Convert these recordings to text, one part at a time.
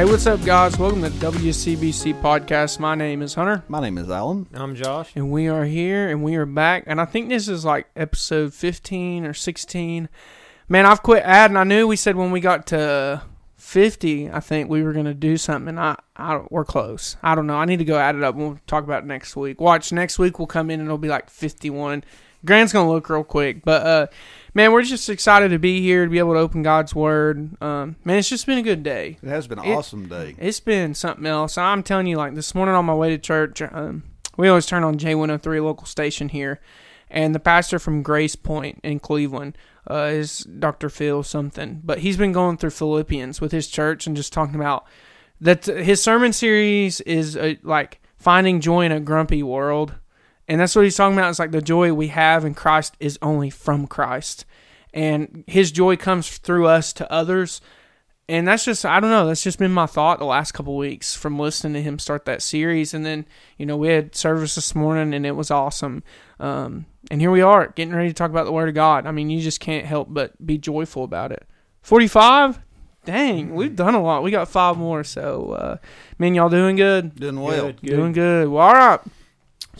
Hey, what's up, guys? Welcome to WCBC Podcast. My name is Hunter, My name is Alan. I'm Josh. and we are here and we are back. And I think this is like episode 15 or 16. Man, I've quit adding. I knew we said when we got to 50, I think we were going to do something. I, I, we're close. I don't know. I need to go add it up. We'll talk about it next week. Watch, next week we'll come in and it'll be like 51. Grant's going to look real quick. But, uh, man, we're just excited to be here, to be able to open God's Word. Um, man, it's just been a good day. It has been an It- awesome day. It's been something else. I'm telling you, like this morning on my way to church, um, we always turn on J103 local station here, and the pastor from Grace Point in Cleveland uh, is Dr. Phil something, but he's been going through Philippians with his church and just talking about that. His sermon series is uh, like finding joy in a grumpy world, and that's what he's talking about. It's like the joy we have in Christ is only from Christ, and His joy comes through us to others and that's just I don't know. That's just been my thought the last couple weeks from listening to him start that series, and then you know we had service this morning and it was awesome. Um, and here we are getting ready to talk about the Word of God. I mean, you just can't help but be joyful about it. Forty five, dang, we've done a lot. We got five more, so uh, man, y'all doing good. Doing well. Good, good. Doing good. Well, all right.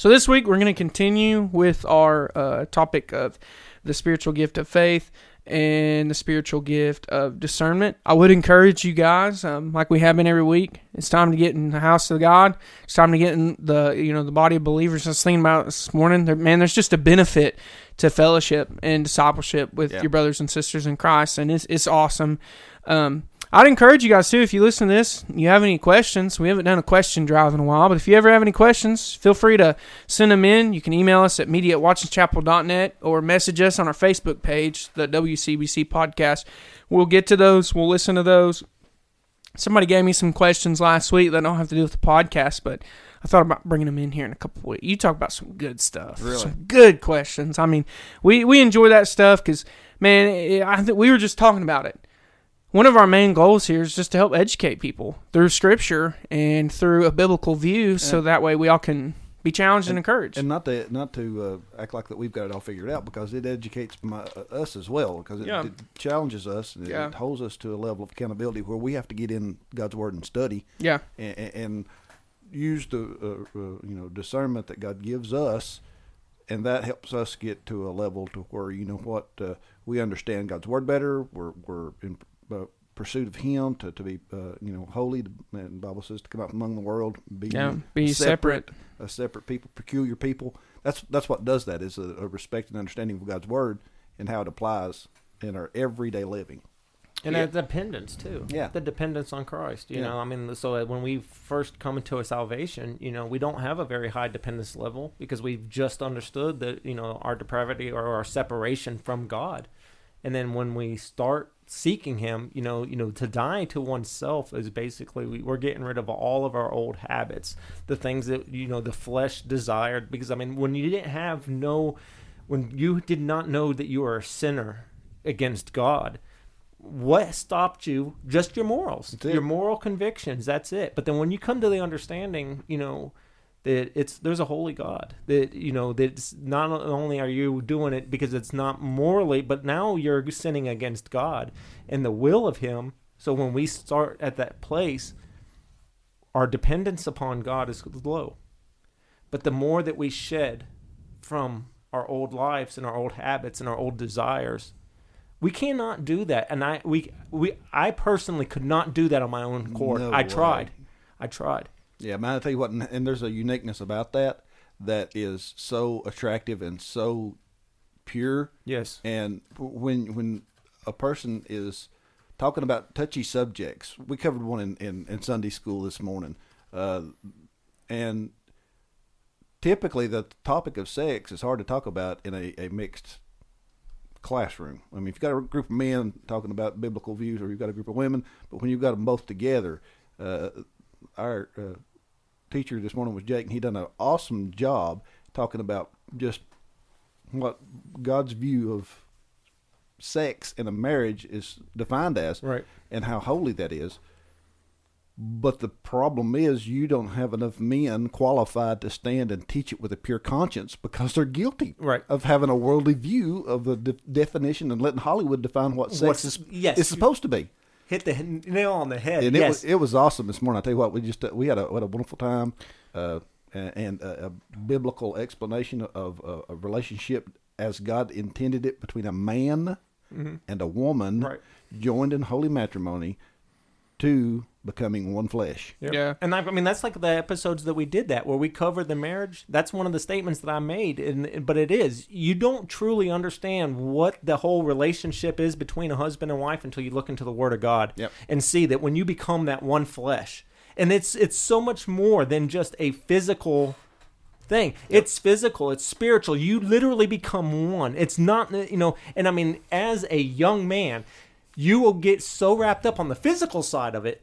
So this week we're going to continue with our uh, topic of the spiritual gift of faith and the spiritual gift of discernment. I would encourage you guys, um, like we have been every week. It's time to get in the house of God. It's time to get in the you know the body of believers. I was thinking about this morning. There, man, there's just a benefit to fellowship and discipleship with Yeah. your brothers and sisters in Christ, and it's it's awesome. Um, I'd encourage you guys too, if you listen to this, you have any questions. We haven't done a question drive in a while, but if you ever have any questions, feel free to send them in. You can email us at media at watchingschapel.net or message us on our Facebook page, the WCBC podcast. We'll get to those. We'll listen to those. Somebody gave me some questions last week that don't have to do with the podcast, but I thought about bringing them in here in a couple of weeks. You talk about some good stuff, Really? some good questions. I mean, we we enjoy that stuff because man, I think we were just talking about it one of our main goals here is just to help educate people through scripture and through a biblical view so that way we all can be challenged and, encouraged. And not to not to uh, act like that we've got it all figured out because it educates my, uh, us as well because it, Yeah. it challenges us and Yeah. it holds us to a level of accountability where we have to get in God's word and study yeah. and, and use the uh, uh, you know discernment that God gives us, and that helps us get to a level to where you know what uh, we understand God's word better. We're we're in uh, pursuit of Him to to be uh, you know holy. And the Bible says to come out among the world, be Yeah, be separate. a separate people, peculiar people. That's that's what does that is a, a respect and understanding of God's word and how it applies in our everyday living. And Yeah. that dependence too. Yeah. The dependence on Christ. You Yeah. know, I mean, so when we first come into a salvation, you know, we don't have a very high dependence level because we've just understood that, you know, our depravity or our separation from God. And then when we start seeking him, you know, you know, to die to oneself is basically we, we're getting rid of all of our old habits, the things that, you know, the flesh desired because I mean, when you didn't have no when you did not know that you were a sinner against God, what stopped you? Just your morals, your moral convictions. That's it. But then when you come to the understanding, you know, that it's there's a holy God. That you know that it's not only are you doing it because it's not morally, but now you're sinning against God and the will of Him. So when we start at that place, our dependence upon God is low. But the more that we shed from our old lives and our old habits and our old desires, we cannot do that. And I we we I personally could not do that on my own accord. No I way. tried. I tried. Yeah, man, I tell you what, and, and there's a uniqueness about that that is so attractive and so pure. Yes. And when when a person is talking about touchy subjects, we covered one in, in, in Sunday school this morning, uh, and typically the topic of sex is hard to talk about in a, a mixed classroom. I mean, if you've got a group of men talking about biblical views, or you've got a group of women, but when you've got them both together, uh, our uh, teacher this morning was Jake, and he done an awesome job talking about just what God's view of sex in a marriage is defined as, Right. and how holy that is. But the problem is, you don't have enough men qualified to stand and teach it with a pure conscience because they're guilty Right. of having a worldly view of the de- definition and letting Hollywood define what sex What's- is, yes. is supposed to be. Hit the nail on the head. and it yes. was it was awesome this morning. I tell you what, we just uh, we had a we had a wonderful time, uh, and, and a, a biblical explanation of uh, a relationship as God intended it between a man and a woman Right. joined in holy matrimony to becoming one flesh. Yep. Yeah. And I, I mean, that's like the episodes that we did that where we covered the marriage. That's one of the statements that I made. And, but it is, you don't truly understand what the whole relationship is between a husband and wife until you look into the Word of God Yep. and see that when you become that one flesh, and it's it's so much more than just a physical thing. It's physical, it's spiritual. You literally become one. It's not, you know, and I mean, as a young man, you will get so wrapped up on the physical side of it.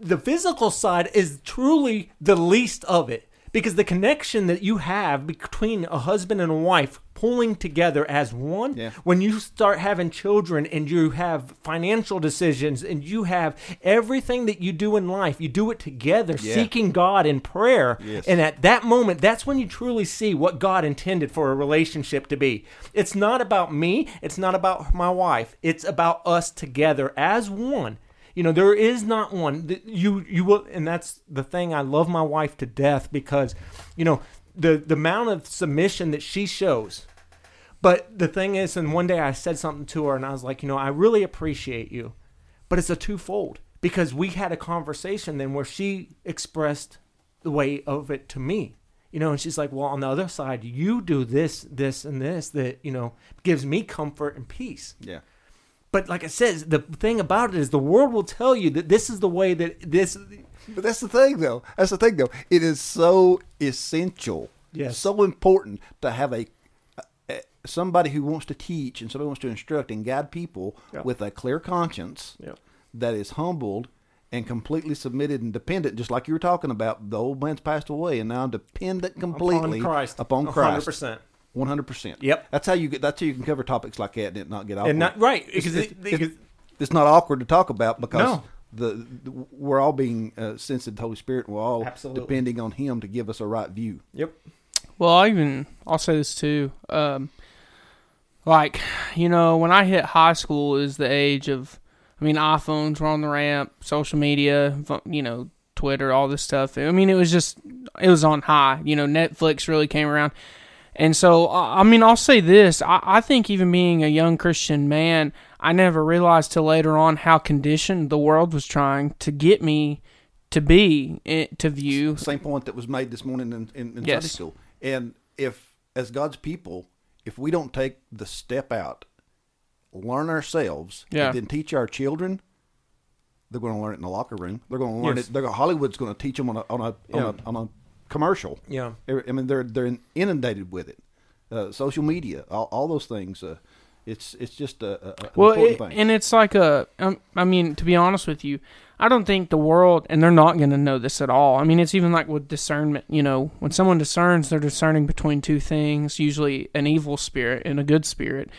The physical side is truly the least of it because the connection that you have between a husband and a wife pulling together as one Yeah. when you start having children and you have financial decisions and you have everything that you do in life you do it together Yeah. seeking god in prayer Yes. and at that moment that's when you truly see what god intended for a relationship to be it's not about me it's not about my wife it's about us together as one you know there is not one you you will and that's the thing i love my wife to death because you know the the amount of submission that she shows but the thing is, and one day I said something to her, and I was like, you know, I really appreciate you, but it's a twofold because we had a conversation then where she expressed the way of it to me, you know, and she's like, well, on the other side, you do this, this, and this that you know gives me comfort and peace. Yeah. But like I said, the thing about it is the world will tell you that this is the way that this. But that's the thing, though. That's the thing, though. It is so essential, Yes. so important to have a, somebody who wants to teach and somebody who wants to instruct and guide people Yeah. with a clear conscience Yeah. that is humbled and completely submitted and dependent, just like you were talking about. The old man's passed away, and now I'm dependent completely upon Christ, upon hundred Christ. percent. One hundred percent. Yep. That's how you get. That's how you can cover topics like that and it not get awkward. And not right because It's, it, it's- it's not awkward to talk about because No. the, the we're all being uh, sensitive to the Holy Spirit. and We're all Absolutely. depending on Him to give us a right view. yep. Well, I even I'll say this too. Um, like you know, when I hit high school is the age of, I mean, iPhones were on the ramp, social media, you know, Twitter, all this stuff. I mean, it was just it was on high. You know, Netflix really came around, and so I mean, I'll say this: I, I think even being a young Christian man, I never realized till later on how conditioned the world was trying to get me to be eh, to view Same point that was made this morning in, in, in Yes. Sunday school. And if, as God's people, if we don't take the step out, learn ourselves, Yeah. and then teach our children, they're going to learn it in the locker room. They're going to learn Yes. it. They're gonna, Hollywood's going to teach them on a on a, Yeah. on a on a commercial. Yeah. I mean, they're they're inundated with it. Uh, social media, all, all those things. Uh, it's it's just a, a, well, important it, thing. and it's like a. Um, I mean, to be honest with you, I don't think the world, and they're not going to know this at all. I mean, it's even like with discernment. You know, when someone discerns, they're discerning between two things, usually an evil spirit and a good spirit.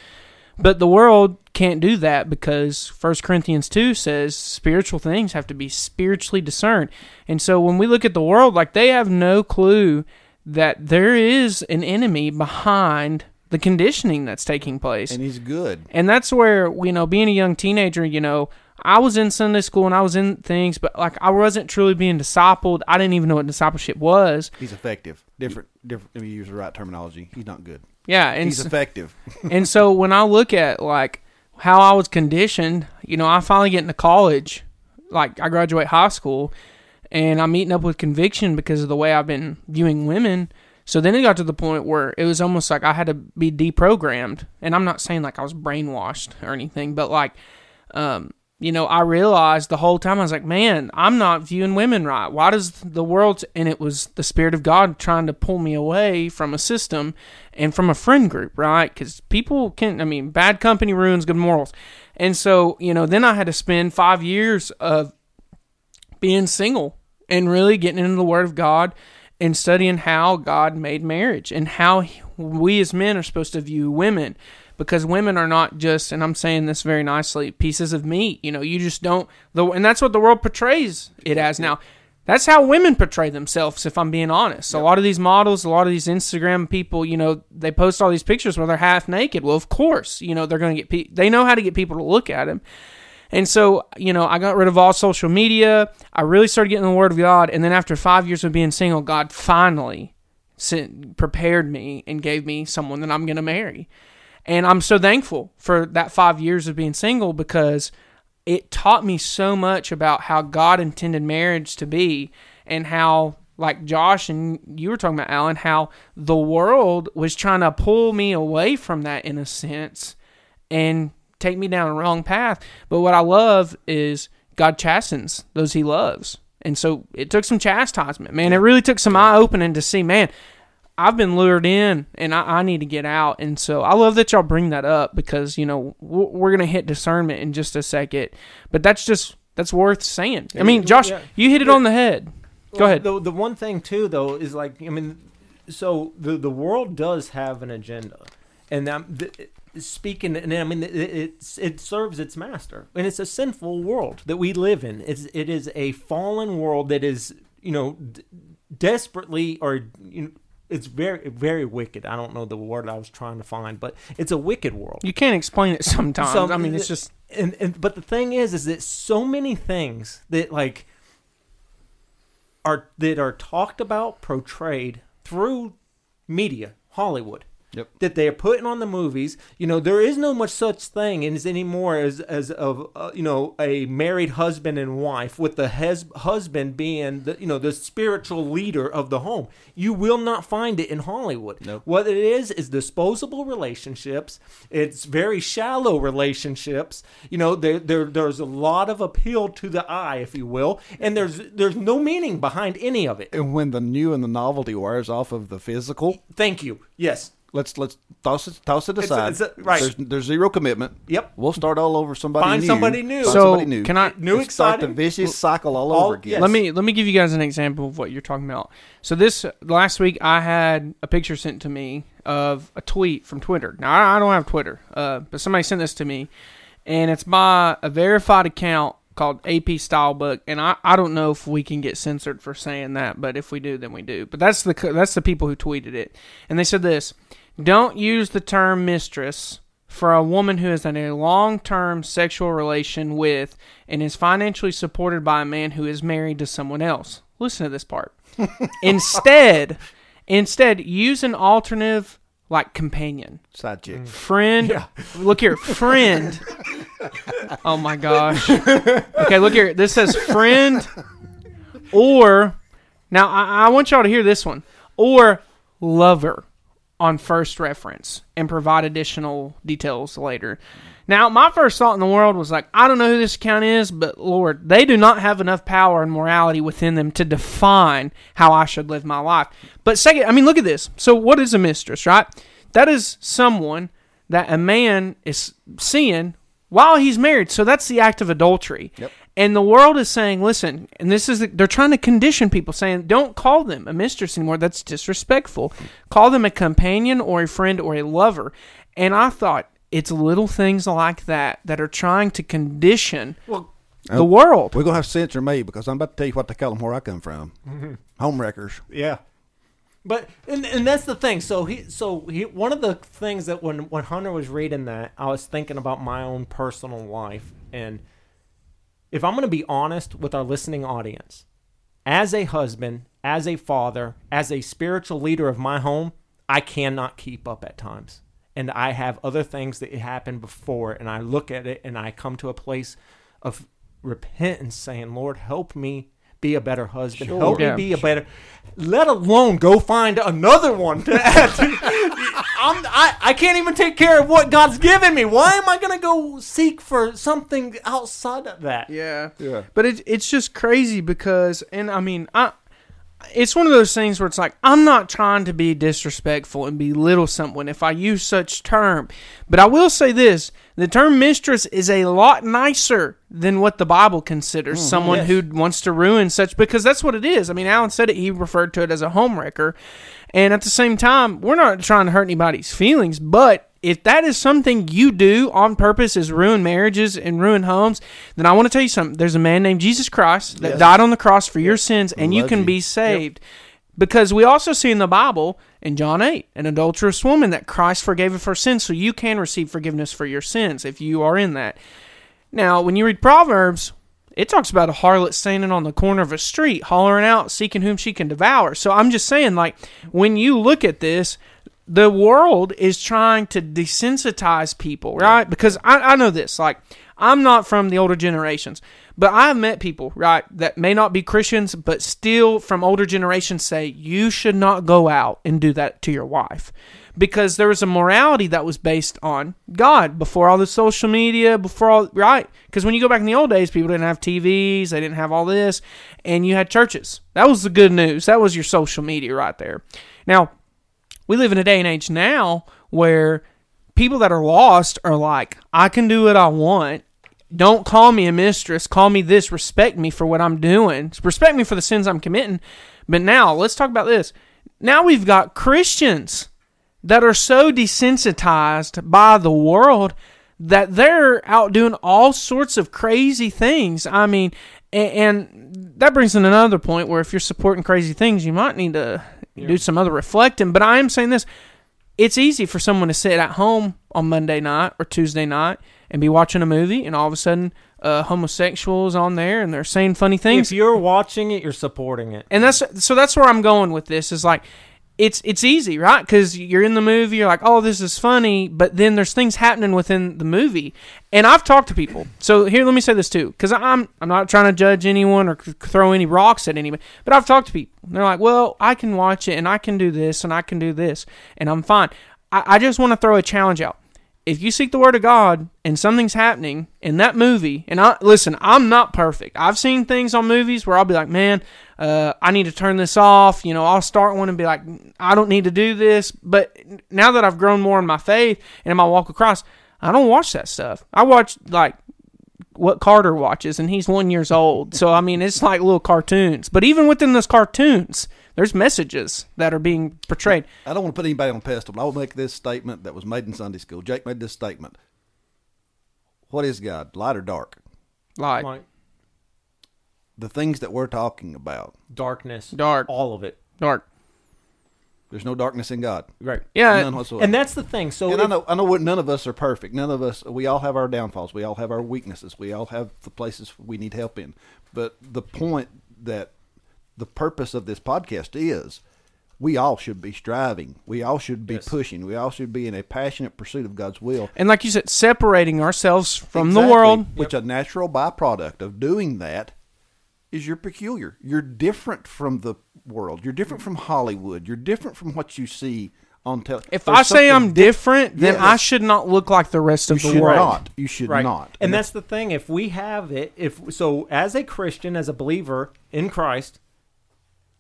But the world can't do that because First Corinthians 2 says spiritual things have to be spiritually discerned. And so when we look at the world, like they have no clue that there is an enemy behind the conditioning that's taking place. and he's good. And that's where, you know, being a young teenager, you know, I was in Sunday school and I was in things, but like I wasn't truly being discipled. I didn't even know what discipleship was. He's effective. Different, different. Let me use the right terminology. He's not good. Yeah, and He's s- effective. and so when I look at like how I was conditioned, you know, I finally get into college, like I graduate high school, and I'm meeting up with conviction because of the way I've been viewing women. So then it got to the point where it was almost like I had to be deprogrammed, and I'm not saying like I was brainwashed or anything, but like, um, you know, I realized the whole time I was like, man, I'm not viewing women right. Why does the world? And it was the spirit of God trying to pull me away from a system and from a friend group, right? Because people can, I mean, bad company ruins good morals. And so, you know, then I had to spend five years of being single and really getting into the Word of God and studying how God made marriage and how we as men are supposed to view women because women are not just and I'm saying this very nicely pieces of meat you know you just don't the and that's what the world portrays it as now that's how women portray themselves if I'm being honest a lot of these models a lot of these Instagram people you know they post all these pictures where they're half naked well of course you know they're going to get pe- they know how to get people to look at them And so, you know, I got rid of all social media. I really started getting the Word of God. And then after five years of being single, God finally sent, prepared me and gave me someone that I'm going to marry. And I'm so thankful for that five years of being single because it taught me so much about how God intended marriage to be and how, like Josh and you were talking about, Alan, how the world was trying to pull me away from that in a sense and take me down a wrong path. But what I love is God chastens those he loves. And so it took some chastisement, man. It really took some eye opening to see, man, I've been lured in and I, I, need to get out. And so I love that y'all bring that up because, you know, we're going to hit discernment in just a second. But that's just, that's worth saying. I mean, Josh, yeah. you hit it on the head. Go ahead. The, the one thing, too, though, is like, I mean, so the, the world does have an agenda. And that, speaking, and I mean, it, it, it serves its master, and it's a sinful world that we live in. It's it is a fallen world that is, you know, d- desperately or you know, it's very very wicked. I don't know the word I was trying to find, but it's a wicked world. You can't explain it sometimes. So, I mean, it's just and, and but the thing is, is that so many things that like are that are talked about, portrayed through media, Hollywood, Yep. That they are putting on the movies. You know, there is no much such thing as anymore as as of uh, you know a married husband and wife with the hes- husband being the you know the spiritual leader of the home. You will not find it in Hollywood. Nope. What it is is disposable relationships. It's very shallow relationships. You know, there, there there's a lot of appeal to the eye, if you will, and there's there's no meaning behind any of it. And when the new and the novelty wears off of the physical, thank you. Yes, let's let's toss it toss it aside. It's a, it's a, right. There's, there's, zero commitment. Yep. We'll start all over somebody Find new. somebody new. Find so somebody new. can I new Let's start the vicious cycle all, all over again. yes. let me let me give you guys an example of what you're talking about. So this last week I had a picture sent to me of a tweet from Twitter. Now I, I don't have Twitter, uh, but somebody sent this to me, and it's by a verified account called AP Stylebook, and I, I don't know if we can get censored for saying that, but if we do, then we do. But that's the that's the people who tweeted it, and they said this: Don't use the term mistress for a woman who is in a long-term sexual relation with and is financially supported by a man who is married to someone else. Listen to this part. instead, instead use an alternative like companion, Side chick. Mm. friend. Look here, friend. oh my gosh. Okay, look here. This says friend or now I, I want y'all to hear this one or lover on first reference and provide additional details later. Now, my first thought in the world was like, I don't know who this account is, but Lord, they do not have enough power and morality within them to define how I should live my life. But second, I mean, look at this. So, what is a mistress, right? That is someone that a man is seeing while he's married. So, that's the act of adultery. Yep. And the world is saying, listen, and this is, they're trying to condition people saying, don't call them a mistress anymore. That's disrespectful. Call them a companion or a friend or a lover. And I thought, it's little things like that that are trying to condition Well, the world. We're gonna have to censor me because I'm about to tell you what they call them where I come from. Mm-hmm. Home wreckers. Yeah. But and, and that's the thing. So he so he one of the things that when when Hunter was reading that, I was thinking about my own personal life and if I'm going to be honest with our listening audience, as a husband, as a father, as a spiritual leader of my home, I cannot keep up at times. And I have other things that happened before and I look at it and I come to a place of repentance saying, "Lord, help me be a better husband. Sure. Help Yeah. me be a better. Let alone go find another one to add. To, I'm, I I can't even take care of what God's given me. Why am I gonna go seek for something outside of that? Yeah. Yeah. But it, it's just crazy because, and I mean, I, it's one of those things where it's like, I'm not trying to be disrespectful and belittle someone if I use such term. But I will say this the term mistress is a lot nicer than what the Bible considers mm-hmm. someone yes. who wants to ruin such, because that's what it is. I mean, Alan said it, he referred to it as a homewrecker. And at the same time, we're not trying to hurt anybody's feelings, but if that is something you do on purpose is ruin marriages and ruin homes, then I want to tell you something. There's a man named Jesus Christ that Yes. died on the cross for your sins, and you can you. be saved. Because we also see in the Bible, in John 8, an adulterous woman that Christ forgave her for sins, so you can receive forgiveness for your sins if you are in that. Now, when you read Proverbs, it talks about a harlot standing on the corner of a street, hollering out, seeking whom she can devour. So I'm just saying, like, when you look at this, the world is trying to desensitize people, right? Because I, I know this, like, I'm not from the older generations, but I've met people, right, that may not be Christians, but still from older generations say, you should not go out and do that to your wife. Because there was a morality that was based on God before all the social media, before all, right? Because when you go back in the old days, people didn't have TVs, they didn't have all this, and you had churches. That was the good news. That was your social media right there. Now, we live in a day and age now where people that are lost are like, I can do what I want. Don't call me a mistress. Call me this. Respect me for what I'm doing. Respect me for the sins I'm committing. But now, let's talk about this. Now we've got Christians that are so desensitized by the world that they're out doing all sorts of crazy things. I mean, and, that brings in another point where if you're supporting crazy things, you might need to do some other reflecting. But I am saying this it's easy for someone to sit at home on Monday night or Tuesday night and be watching a movie, and all of a sudden, uh, homosexuals on there and they're saying funny things. If you're watching it, you're supporting it. and that's so that's where I'm going with this is like it's it's easy, right? Because you're in the movie, you're like, oh, this is funny, but then there's things happening within the movie. And I've talked to people. So here, let me say this too, because I'm I'm not trying to judge anyone or throw any rocks at anybody, but I've talked to people. They're like, well, I can watch it and I can do this and I can do this and I'm fine. I, I just want to throw a challenge out. If you seek the word of God and something's happening in that movie, and I listen, I'm not perfect. I've seen things on movies where I'll be like, man, uh, I need to turn this off. You know, I'll start one and be like, I don't need to do this. But now that I've grown more in my faith and in my walk across, I don't watch that stuff. I watch like what Carter watches, and he's one years old. So I mean, it's like little cartoons. But even within those cartoons, there's messages that are being portrayed. I don't want to put anybody on pedestal, but I will make this statement that was made in Sunday school. Jake made this statement. What is God, light or dark? Light. Like The things that we're talking about. darkness, Dark. all of it. dark. There's no darkness in God. Right. Yeah, None whatsoever. And that's the thing. So And I know, I know, what- none of us are perfect. None of us. We all have our downfalls. We all have our weaknesses. We all have the places we need help in. But the point that the purpose of this podcast is, we all should be striving. We all should be Yes. pushing. We all should be in a passionate pursuit of God's will. and like you said, separating ourselves from the world. which a natural byproduct of doing that is you're peculiar. You're different from the world. You're different from Hollywood. You're different from what you see on television. If I say I'm different, then Yes. I should not look like the rest you of the should world. not. You should right. not. And that's the thing. If we have it, if so, as a Christian, as a believer in Christ,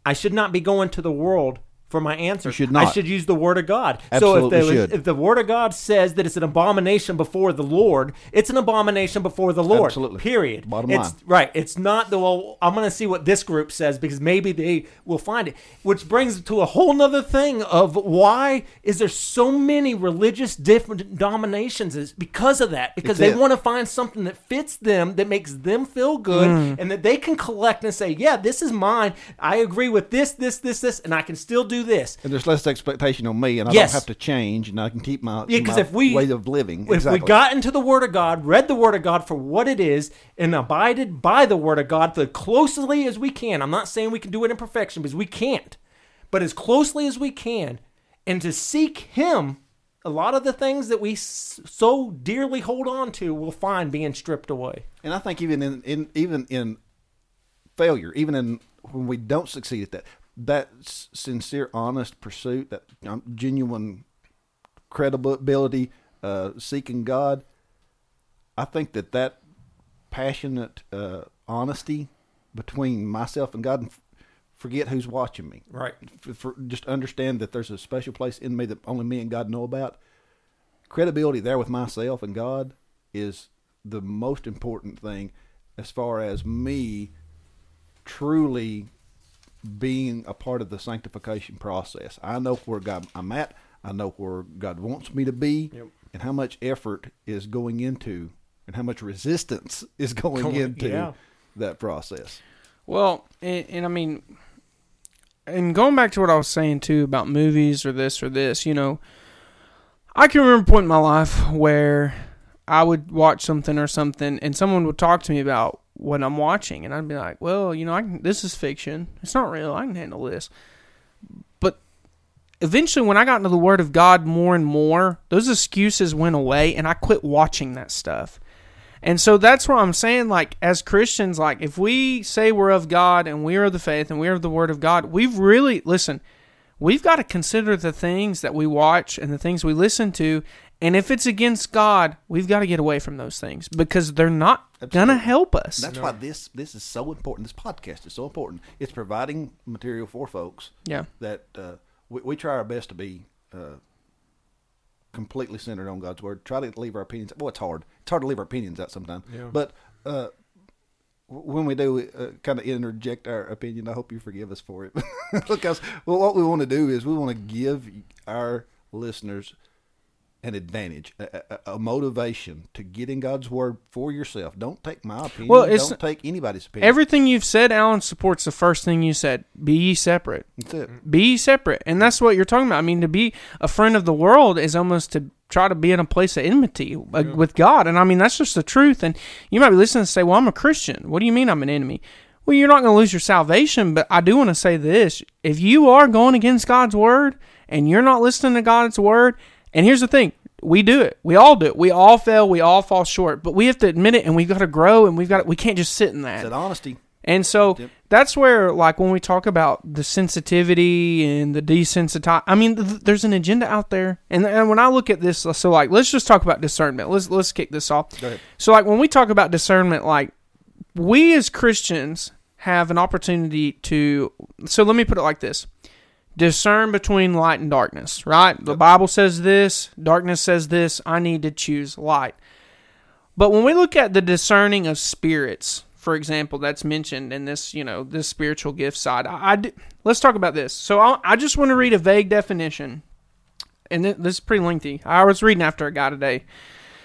I should not be going to the world for my answer. You should I should use the Word of God. Absolutely so if the, should. if the Word of God says that it's an abomination before the Lord, it's an abomination before the Lord. Absolutely. Period. Bottom it's, line. Right. It's not the well. I'm going to see what this group says because maybe they will find it. Which brings to a whole nother thing of why is there so many religious different denominations? Is because of that. Because It's they want to find something that fits them, that makes them feel good, Mm. and that they can collect and say, "Yeah, this is mine. I agree with this, this, this, this, and I can still do this." and there's less expectation on me, and I Yes. don't have to change, and I can keep my, Yeah, my if we- way of living. If exactly. we got into the Word of God, read the Word of God for what it is, and abided by the Word of God the closely as we can. I'm not saying we can do it in perfection because we can't, but as closely as we can, and to seek Him, a lot of the things that we so dearly hold on to will find being stripped away. And I think even in, in even in failure, even in when we don't succeed at that, that sincere, honest pursuit, that um, genuine credibility, uh, seeking God, I think that that passionate uh, honesty between myself and God, and f- forget who's watching me. Right. F- for, just understand that there's a special place in me that only me and God know about. Credibility there with myself and God is the most important thing as far as me truly being a part of the sanctification process. I know where God I'm at. I know where God wants me to be, Yep. and how much effort is going into, and how much resistance is going, Going- into yeah. that process. Well, and, and I mean, and going back to what I was saying too about movies or this or this, you know, I can remember a point in my life where I would watch something or something, and someone would talk to me about what I'm watching, and I'd be like, "Well, you know, I can, this is fiction. It's not real. I can handle this." But eventually, when I got into the Word of God more and more, those excuses went away, and I quit watching that stuff. And so that's what I'm saying. Like, as Christians, like, if we say we're of God and we are of the faith and we are of the Word of God, we've really, listen, we've got to consider the things that we watch and the things we listen to. And if it's against God, we've got to get away from those things because they're not going to help us. That's why this this is so important. This podcast is so important. It's providing material for folks yeah. that uh, we, we try our best to be uh, completely centered on God's word. Try to leave our opinions. Well, it's hard. It's hard to leave our opinions out sometimes. Yeah. But uh, when we do uh, kind of interject our opinion, I hope you forgive us for it because well, what we want to do is we want to give our listeners an advantage, a, a, a motivation to get in God's word for yourself. Don't take my opinion. Well, it's- don't take anybody's opinion. Everything you've said, Alan, supports the first thing you said. Be ye separate. That's it. Be ye separate. And that's what you're talking about. I mean, to be a friend of the world is almost to try to be in a place of enmity uh, with God. And I mean, that's just the truth. And you might be listening and say, well, I'm a Christian. What do you mean I'm an enemy? Well, you're not going to lose your salvation, but I do want to say this. If you are going against God's word and you're not listening to God's word, and here's the thing we do it. We all do it. We all fail. We all fall short. But we have to admit it and we've got to grow and we've got to, we can't just sit in that. It's that honesty. And so Yep. that's where, like, when we talk about the sensitivity and the desensitize, I mean, th- there's an agenda out there. And, and when I look at this, so like, let's just talk about discernment. Let's let's kick this off. Go ahead. So, like, when we talk about discernment, like, we as Christians have an opportunity to. So let me put it like this: discern between light and darkness. Right? The Bible says this. Darkness says this. I need to choose light. But when we look at the discerning of spirits, for example, that's mentioned in this, you know, this spiritual gift side, I, I d- let's talk about this. So I, I just want to read a vague definition, and th- this is pretty lengthy. I was reading after a guy today.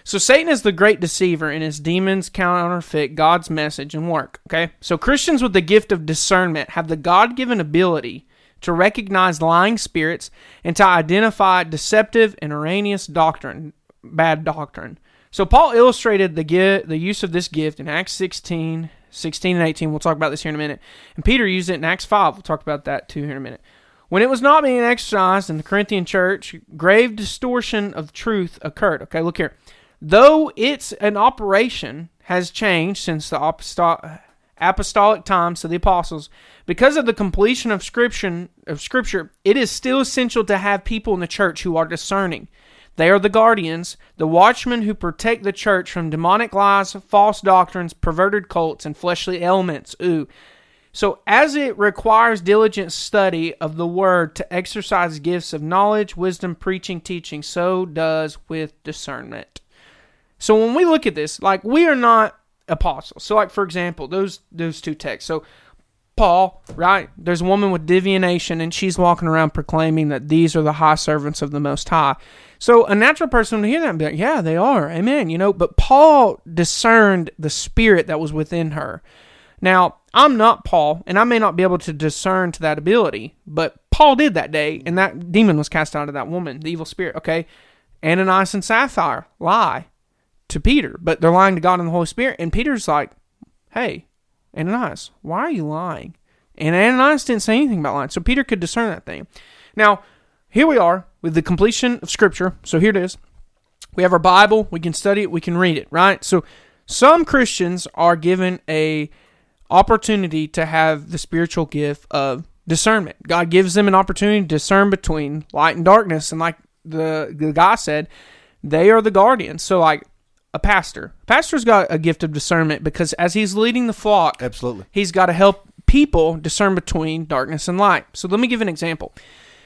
So Satan is the great deceiver, and his demons counterfeit God's message and work. Okay, so Christians with the gift of discernment have the God-given ability to recognize lying spirits and to identify deceptive and erroneous doctrine, bad doctrine. So Paul illustrated the gi- the use of this gift in Acts 16, 16 and 18. We'll talk about this here in a minute. And Peter used it in Acts 5. We'll talk about that too here in a minute. When it was not being exercised in the Corinthian church, grave distortion of truth occurred. Okay, look here. Though it's an operation has changed since the aposto- apostolic times to the apostles, because of the completion of scripture, of scripture, it is still essential to have people in the church who are discerning. They are the guardians, the watchmen who protect the church from demonic lies, false doctrines, perverted cults, and fleshly elements. Ooh. So, as it requires diligent study of the word to exercise gifts of knowledge, wisdom, preaching, teaching, so does with discernment. So, when we look at this, like we are not apostles. So, like for example, those those two texts. So, Paul, right? There's a woman with divination, and she's walking around proclaiming that these are the high servants of the Most High. So a natural person would hear that and be like, "Yeah, they are, Amen." You know, but Paul discerned the spirit that was within her. Now, I'm not Paul, and I may not be able to discern to that ability, but Paul did that day, and that demon was cast out of that woman, the evil spirit. Okay, Ananias and Sapphira lie to Peter, but they're lying to God and the Holy Spirit, and Peter's like, "Hey, Ananias, why are you lying?" And Ananias didn't say anything about lying, so Peter could discern that thing. Now, here we are with the completion of Scripture. So here it is. We have our Bible. We can study it. We can read it. Right. So some Christians are given a opportunity to have the spiritual gift of discernment. God gives them an opportunity to discern between light and darkness, and like the the guy said, they are the guardians. So like a pastor, a pastor's got a gift of discernment because as he's leading the flock, Absolutely. he's got to help people discern between darkness and light. So let me give an example.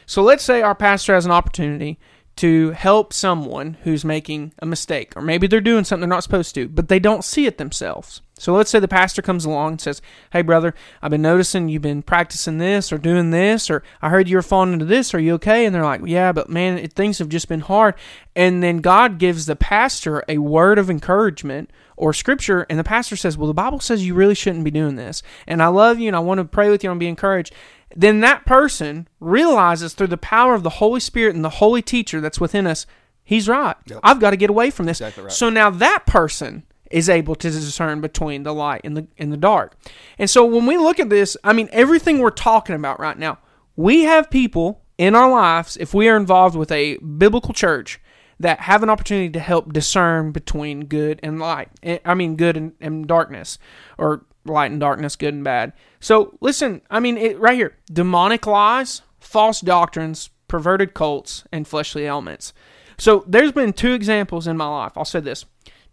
So let's say our pastor has an opportunity to help someone who's making a mistake, or maybe they're doing something they're not supposed to, but they don't see it themselves. So let's say the pastor comes along and says, Hey, brother, I've been noticing you've been practicing this or doing this, or I heard you were falling into this. Are you okay? And they're like, Yeah, but man, it, things have just been hard. And then God gives the pastor a word of encouragement or scripture, and the pastor says, Well, the Bible says you really shouldn't be doing this. And I love you and I want to pray with you and be encouraged then that person realizes through the power of the Holy Spirit and the holy teacher that's within us, he's right. Yep. I've got to get away from this. Exactly right. So now that person is able to discern between the light and the and the dark. And so when we look at this, I mean everything we're talking about right now, we have people in our lives if we are involved with a biblical church that have an opportunity to help discern between good and light. Eh, I mean good and, and darkness or light and darkness, good and bad. So listen, I mean it right here, demonic lies, false doctrines, perverted cults, and fleshly elements. So there's been two examples in my life. I'll say this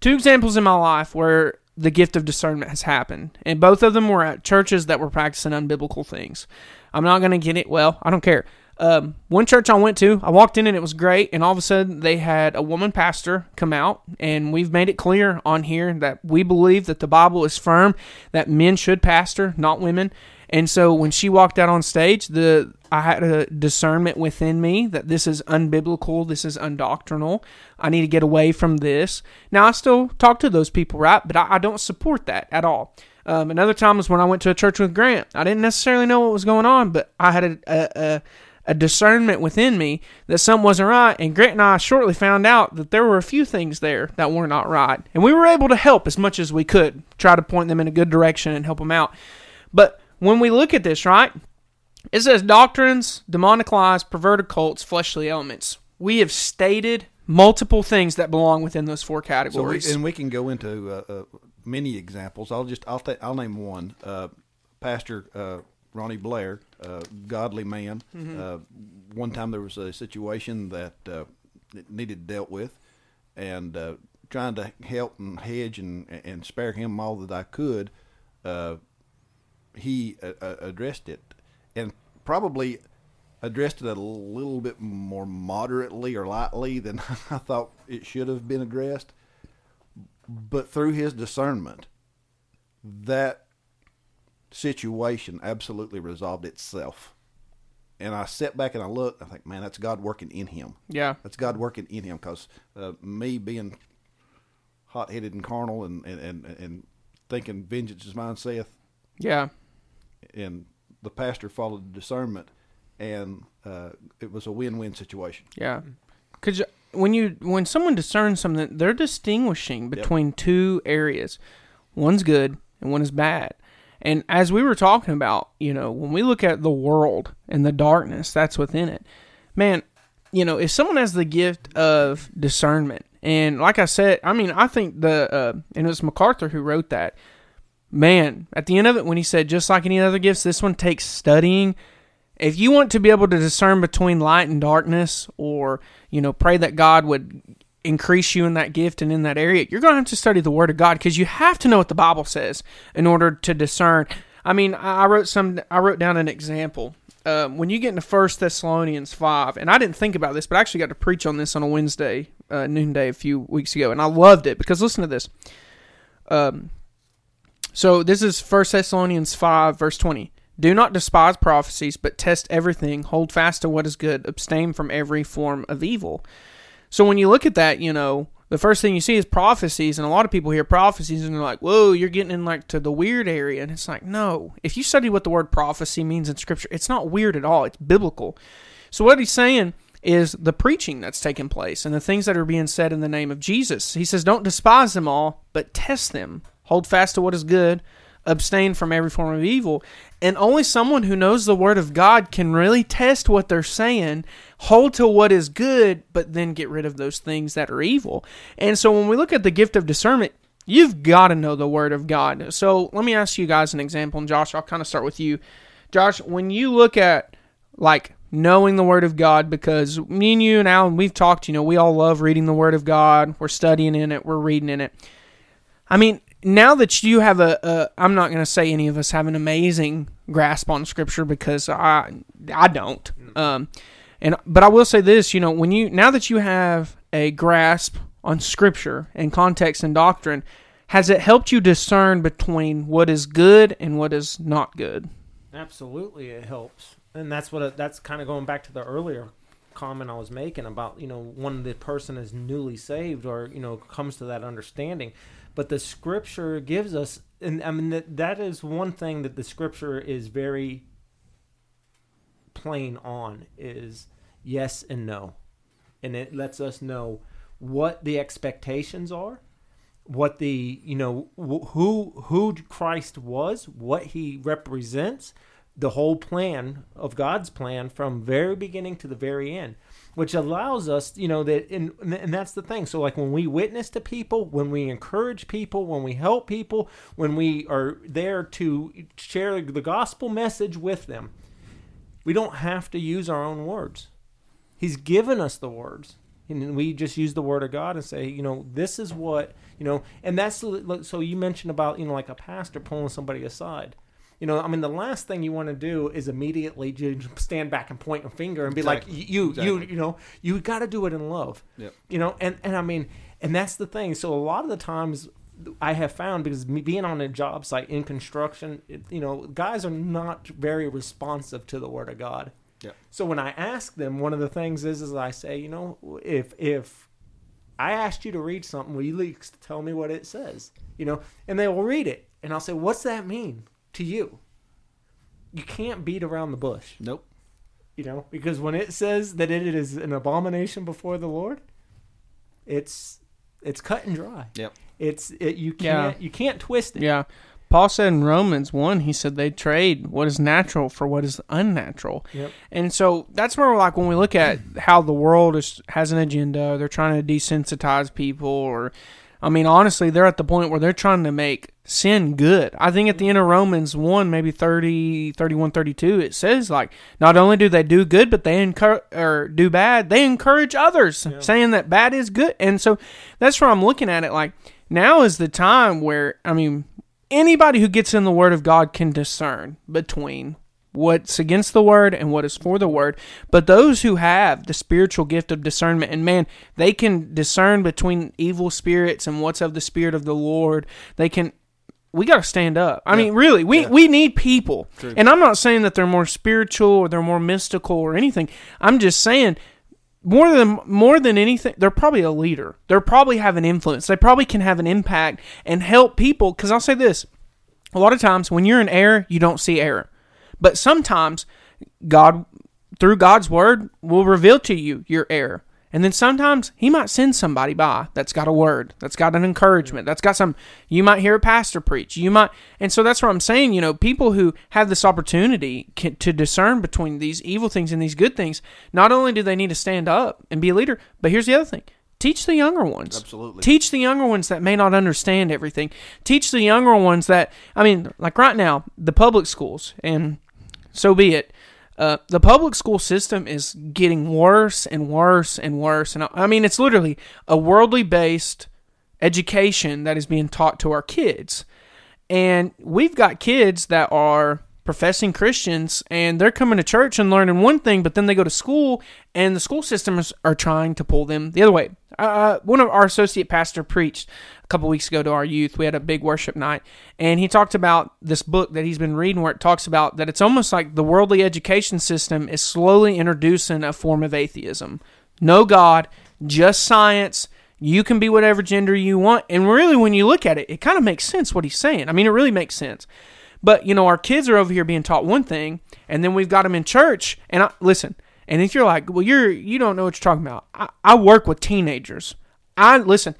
two examples in my life where the gift of discernment has happened, and both of them were at churches that were practicing unbiblical things. I'm not going to get it. Well, I don't care. Um, one church I went to, I walked in and it was great, and all of a sudden they had a woman pastor come out, and we've made it clear on here that we believe that the Bible is firm that men should pastor, not women. And so when she walked out on stage, the I had a discernment within me that this is unbiblical, this is undoctrinal. I need to get away from this. Now I still talk to those people, right? But I, I don't support that at all. Um, another time was when I went to a church with Grant. I didn't necessarily know what was going on, but I had a, a, a a discernment within me that something wasn't right. And Grant and I shortly found out that there were a few things there that were not right. And we were able to help as much as we could, try to point them in a good direction and help them out. But when we look at this, right, it says doctrines, demonic lies, perverted cults, fleshly elements. We have stated multiple things that belong within those four So we, categories. and we can go into uh, uh, many examples. I'll just I'll ta- I'll name one. Uh, Pastor uh, Ronnie Blair, uh, godly man. Uh, one time there was a situation that uh, it needed dealt with, and uh, trying to help and hedge and and spare him all that I could. Uh, he addressed it, probably addressed it a little bit more moderately or lightly than I thought it should have been addressed. But through his discernment, that situation absolutely resolved itself. And I sit back and I look, I think, man, that's God working in him. yeah. That's God working in him because uh, me being hot headed and carnal and, and, and, and thinking vengeance is mine, saith, Yeah. and the pastor followed the discernment, and uh, it was a win win situation. Yeah, because when you when someone discerns something, they're distinguishing between two areas. One's good and one is bad. And as we were talking about, you know, when we look at the world and the darkness that's within it, man, you know, if someone has the gift of discernment, and like I said, I mean, I think the uh, and it was MacArthur who wrote that. Man, at the end of it, when he said, just like any other gifts, this one takes studying if you want to be able to discern between light and darkness or you know pray that god would increase you in that gift and in that area you're going to have to study the word of god because you have to know what the bible says in order to discern i mean i wrote some i wrote down an example um, when you get into First Thessalonians five, and I didn't think about this, but I actually got to preach on this on a Wednesday uh, noonday a few weeks ago, and I loved it because listen to this. Um, so this is First Thessalonians five, verse twenty. Do not despise prophecies, but test everything. Hold fast to what is good. Abstain from every form of evil. So when you look at that, you know, the first thing you see is prophecies, and a lot of people hear prophecies and they're like, "Whoa, you're getting in like to the weird area." And it's like, no. If you study what the word prophecy means in Scripture, it's not weird at all. It's biblical. So what he's saying is the preaching that's taking place and the things that are being said in the name of Jesus. He says, "Don't despise them all, but test them. Hold fast to what is good." abstain from every form of evil. And only someone who knows the Word of God can really test what they're saying, hold to what is good, but then get rid of those things that are evil. And so when we look at the gift of discernment, you've got to know the Word of God. So let me ask you guys an example. And Josh, I'll kind of start with you. Josh, when you look at like knowing the Word of God, because me and you and Alan, we've talked, you know, we all love reading the Word of God. We're studying in it, we're reading in it. I mean, now that you have a, a I'm not going to say any of us have an amazing grasp on scripture because I I don't. Um and but I will say this, you know, when you now that you have a grasp on scripture and context and doctrine, has it helped you discern between what is good and what is not good? Absolutely, it helps, and that's what that's kind of going back to the earlier comment I was making about you know when the person is newly saved or you know comes to that understanding, but the scripture gives us, and I mean that that is one thing that the scripture is very plain on is yes and no, and it lets us know what the expectations are, what the you know wh- who who Christ was, what he represents, the whole plan of God's plan from very beginning to the very end, which allows us, you know, that and and that's the thing. So like when we witness to people, when we encourage people, when we help people, when we are there to share the gospel message with them, we don't have to use our own words. He's given us the words. And we just use the word of God and say, you know, this is what, you know, and that's so you mentioned about, you know, like a pastor pulling somebody aside you know, I mean, the last thing you want to do is immediately just stand back and point a finger and be Exactly. like, "You, Exactly. you, you know, you got to do it in love." Yep. You know, and and I mean, and that's the thing. So a lot of the times, I have found because me being on a job site in construction, it, you know, guys are not very responsive to the word of God. Yep. So when I ask them, one of the things is, is I say, you know, if if I asked you to read something, will you tell me what it says? You know, and they will read it, and I'll say, what's that mean to you? You can't beat around the bush, Nope. you know, because when it says that it is an abomination before the Lord, it's it's cut and dry. Yep. It's it, you can't you can't twist it. Yeah. Paul said in Romans 1, he said they trade what is natural for what is unnatural. Yep. And so that's where, like, when we look at how the world is, has an agenda, they're trying to desensitize people, or, I mean, honestly, they're at the point where they're trying to make sin good. I think at the end of Romans 1, maybe 30, 31, 32, it says, like, not only do they do good, but they encourage, or do bad, they encourage others, Yeah. saying that bad is good. And so that's where I'm looking at it. Like, now is the time where, I mean, anybody who gets in the Word of God can discern between what's against the Word and what is for the Word. But those who have the spiritual gift of discernment, and man, they can discern between evil spirits and what's of the Spirit of the Lord. They can. We got to stand up. I mean, really, we, Yeah. we need people. True. And I'm not saying that they're more spiritual or they're more mystical or anything. I'm just saying more than more than anything, they're probably a leader. They're probably have an influence. They probably can have an impact and help people. Because I'll say this: a lot of times when you're in error, you don't see error, but sometimes God, through God's word, will reveal to you your error. And then sometimes he might send somebody by that's got a word, that's got an encouragement, that's got some. You might hear a pastor preach. You might, and so that's what I'm saying. You know, people who have this opportunity can, to discern between these evil things and these good things. Not only do they need to stand up and be a leader, but here's the other thing: teach the younger ones. Absolutely. Teach the younger ones that may not understand everything. Teach the younger ones that I mean, like right now, the public schools, and so be it. Uh, the public school system is getting worse and worse and worse, and I, I mean, it's literally a worldly based education that is being taught to our kids. And we've got kids that are professing Christians and they're coming to church and learning one thing, but then they go to school and the school systems are trying to pull them the other way. Uh, one of our associate pastor preached a couple weeks ago to our youth. We had a big worship night and he talked about this book that he's been reading where it talks about that it's almost like the worldly education system is slowly introducing a form of atheism. No God, just science, you can be whatever gender you want. And really, when you look at it, it kind of makes sense what he's saying. I mean, it really makes sense. But, you know, our kids are over here being taught one thing, and then we've got them in church. And I, listen, and if you're like, well, you're, you don't know what you're talking about, I, I work with teenagers. I, listen,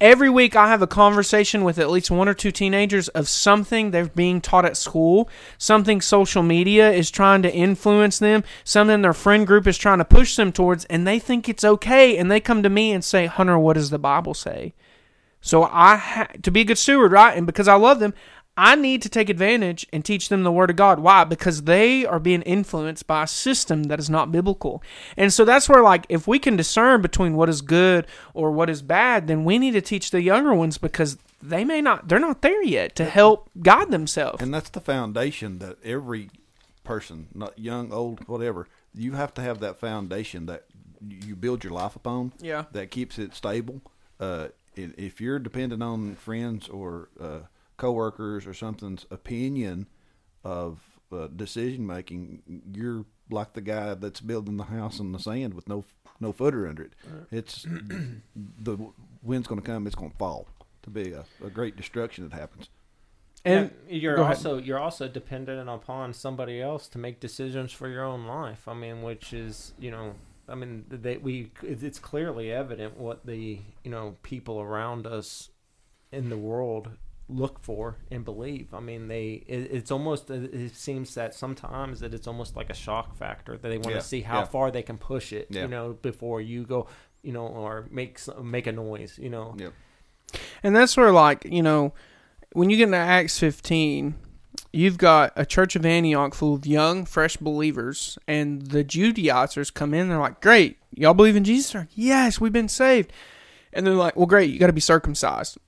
every week I have a conversation with at least one or two teenagers of something they're being taught at school, something social media is trying to influence them, something their friend group is trying to push them towards, and they think it's okay. And they come to me and say, Hunter, what does the Bible say? So I ha- to be a good steward, right? And because I love them, I need to take advantage and teach them the word of God. Why? Because they are being influenced by a system that is not biblical. And so that's where like if we can discern between what is good or what is bad, then we need to teach the younger ones because they may not they're not there yet to help guide themselves. And that's the foundation that every person, not young, old, whatever, you have to have that foundation that you build your life upon. Yeah. That keeps it stable. Uh, if you're dependent on friends or uh, coworkers or something's opinion of uh, decision making, you're like the guy that's building the house in the sand with no no footer under it. It's the wind's going to come. It's going to fall. To be a, a great destruction that happens. and Yeah, you're go ahead. also you're also dependent upon somebody else to make decisions for your own life. I mean, which is you know I mean, they we it's it's clearly evident what the you know people around us in the world look for and believe. I mean, they it, it's almost it seems that sometimes that it's almost like a shock factor that they want Yeah, to see how yeah. far they can push it. Yeah. You know, before you go, you know, or make make a noise. You know. Yep. And that's where, like, you know, when you get into Acts 15, you've got a church of Antioch full of young, fresh believers, and the Judaizers come in. They're like, Great, y'all believe in Jesus? They're like, yes, we've been saved. And they're like, Well, great, you got to be circumcised.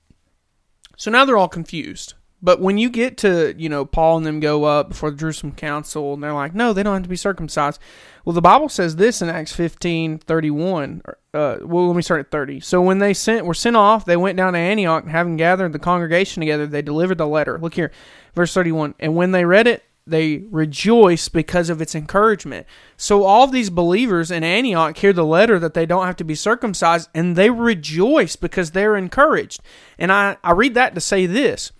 So now they're all confused. But when you get to, you know, Paul and them go up before the Jerusalem Council, and they're like, no, they don't have to be circumcised. Well, the Bible says this in Acts 15, 31. Uh, well, let me start at 30. So when they sent were sent off, they went down to Antioch, and having gathered the congregation together, they delivered the letter. Look here, verse 31. And when they read it, they rejoice because of its encouragement. So all these believers in Antioch hear the letter that they don't have to be circumcised, and they rejoice because they're encouraged. And I, I read that to say this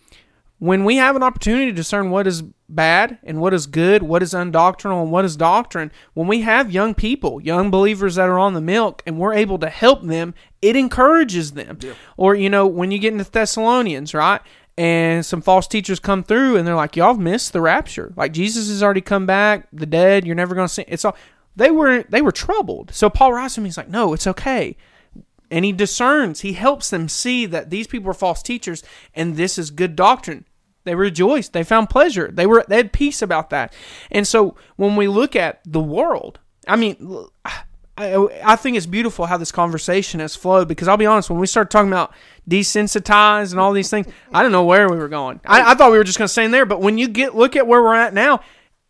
when we have an opportunity to discern what is bad and what is good, what is undoctrinal and what is doctrine, when we have young people, young believers that are on the milk, and we're able to help them, it encourages them. Or, you know, when you get into Thessalonians, right? And some false teachers come through and they're like, Y'all missed the rapture. Like Jesus has already come back, the dead, you're never gonna see it's all they were they were troubled. So Paul writes to him, he's like, No, it's okay and he discerns he helps them see that these people are false teachers and this is good doctrine they rejoiced they found pleasure they were they had peace about that and so when we look at the world i mean I, think it's beautiful how this conversation has flowed because I'll be honest, when we started talking about desensitized and all these things, I don't know where we were going. I, I thought we were just going to stay in there, but when you get look at where we're at now,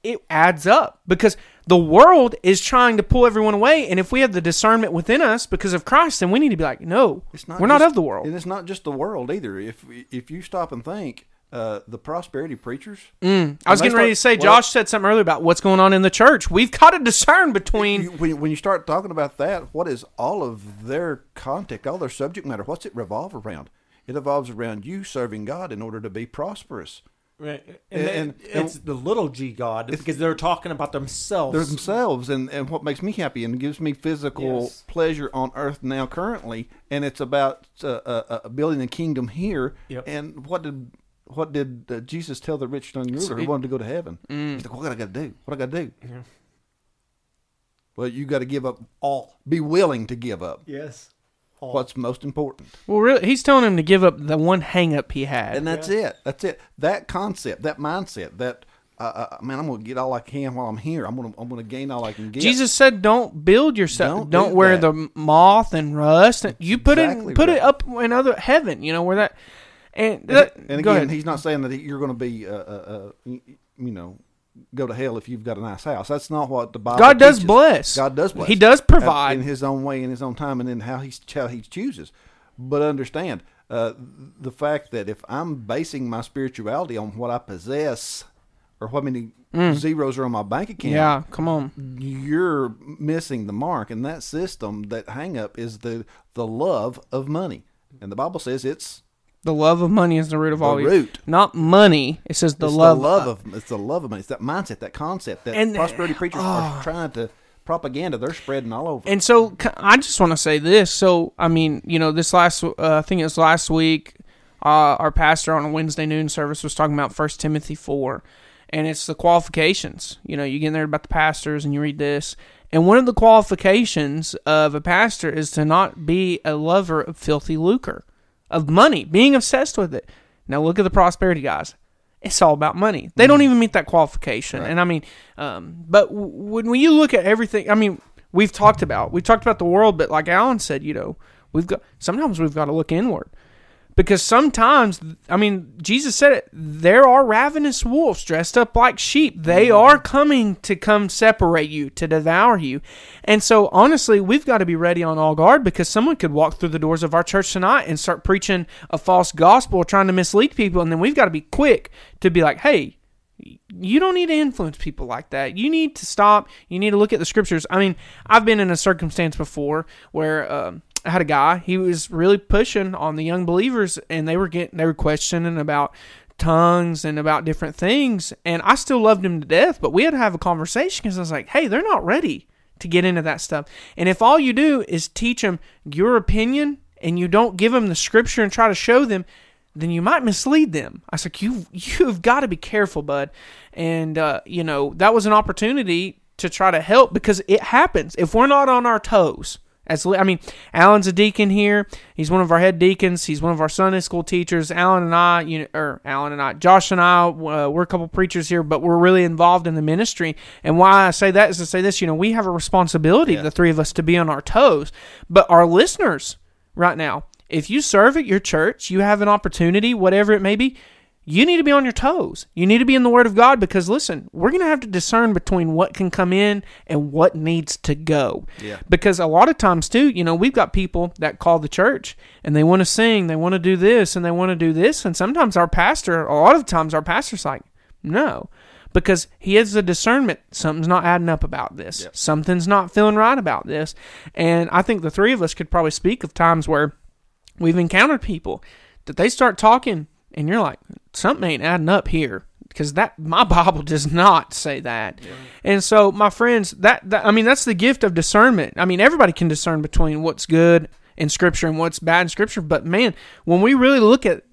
it adds up because the world is trying to pull everyone away, and if we have the discernment within us because of Christ, then we need to be like, no, It's not we're not of the world. and it's not just the world either. If if you stop and think, uh, the prosperity preachers, I was they getting ready to say, well- Josh said something earlier about what's going on in the church. We've got to discern between. you, when, when you start talking about that, what is all of their context, all their subject matter? What's it revolve around? It evolves around you serving God in order to be prosperous. Right. And- And, and- then it's the little g god because they're talking about themselves. They're themselves, and, and what makes me happy and gives me physical Yes. pleasure on earth now currently, and it's about uh, uh, uh, building a kingdom here. Yep. And what did what did uh, Jesus tell the rich young ruler who wanted to go to heaven? He's like, "What I got to do? What I got to do?" Well, you got to give up all. Be willing to give up yes. All. what's most important, Well, really, he's telling him to give up the one hang up he had. and that's it. That's it. That concept, that mindset, that. Uh, uh, man, I'm gonna get all I can while I'm here. I'm gonna, I'm gonna gain all I can get. Jesus said, "Don't build yourself. Don't Don't, do wear that. the moth and rust. And you put exactly it put right. it up in other heaven. You know where that and, that, and again, he's not saying that you're going to be, uh, uh, uh, you, know, go to hell if you've got a nice house. That's not what the Bible. God does teaches. bless. God does bless. He does provide. in His own way, in His own time, and in how He how He chooses. But understand uh, the fact that if I'm basing my spirituality on what I possess or what many zeros are on my bank account, Mm. yeah, come on. you're missing the mark. And that system, that hang up, is the the love of money. And the Bible says it's The love of money is the root of The all evil. root. Not money. It says the it's love. the love of it's the love of money. It's that mindset, that concept that And- prosperity preachers are trying to propaganda. They're spreading all over. And so I just want to say this. So I mean, you know, this last uh, I think it was last week, uh, our pastor on a Wednesday noon service was talking about First Timothy four, and it's the qualifications. You know, you get in there about the pastors and you read this, and one of the qualifications of a pastor is to not be a lover of filthy lucre, of money, being obsessed with it. Now look at the prosperity guys. It's all about money. They don't even meet that qualification. And I mean, um, but w- when you look at everything, I mean, we've talked about we've talked about the world, but like Alan said, you know, we've got sometimes we've got to look inward because sometimes, I mean, Jesus said it. There are ravenous wolves dressed up like sheep. They are coming to come separate you, to devour you. And so, honestly, we've got to be ready on all guard because someone could walk through the doors of our church tonight and start preaching a false gospel, trying to mislead people. And then we've got to be quick to be like, hey, you don't need to influence people like that. You need to stop. You need to look at the scriptures. I mean, I've been in a circumstance before where um, I had a guy. He was really pushing on the young believers, and they were getting they were questioning about tongues and about different things. And I still loved him to death, but we had to have a conversation because I was like, hey, they're not ready to get into that stuff. And if all you do is teach them your opinion and you don't give them the scripture and try to show them, then you might mislead them. I was like, you you've got to be careful, bud. And uh, you know that was an opportunity to try to help because it happens if we're not on our toes. As I mean, Alan's a deacon here. He's one of our head deacons. He's one of our Sunday school teachers. Alan and I, you know, or Alan and I, Josh and I, uh, we're a couple preachers here, but we're really involved in the ministry. And why I say that is to say this: you know, we have a responsibility, Yeah. the three of us, to be on our toes. But our listeners, right now, if you serve at your church, you have an opportunity, whatever it may be. You need to be on your toes. You need to be in the Word of God because, listen, we're going to have to discern between what can come in and what needs to go. Yeah. Because a lot of times, too, you know, we've got people that call the church and they want to sing, they want to do this, and they want to do this. And sometimes our pastor, a lot of times, our pastor's like, no, because he has a discernment. Something's not adding up about this. Yep. Something's not feeling right about this. And I think the three of us could probably speak of times where we've encountered people that they start talking and you're like something ain't adding up here because that my bible does not say that. And so my friends that, that i mean that's the gift of discernment. I mean everybody can discern between what's good in scripture and what's bad in scripture but man when we really look at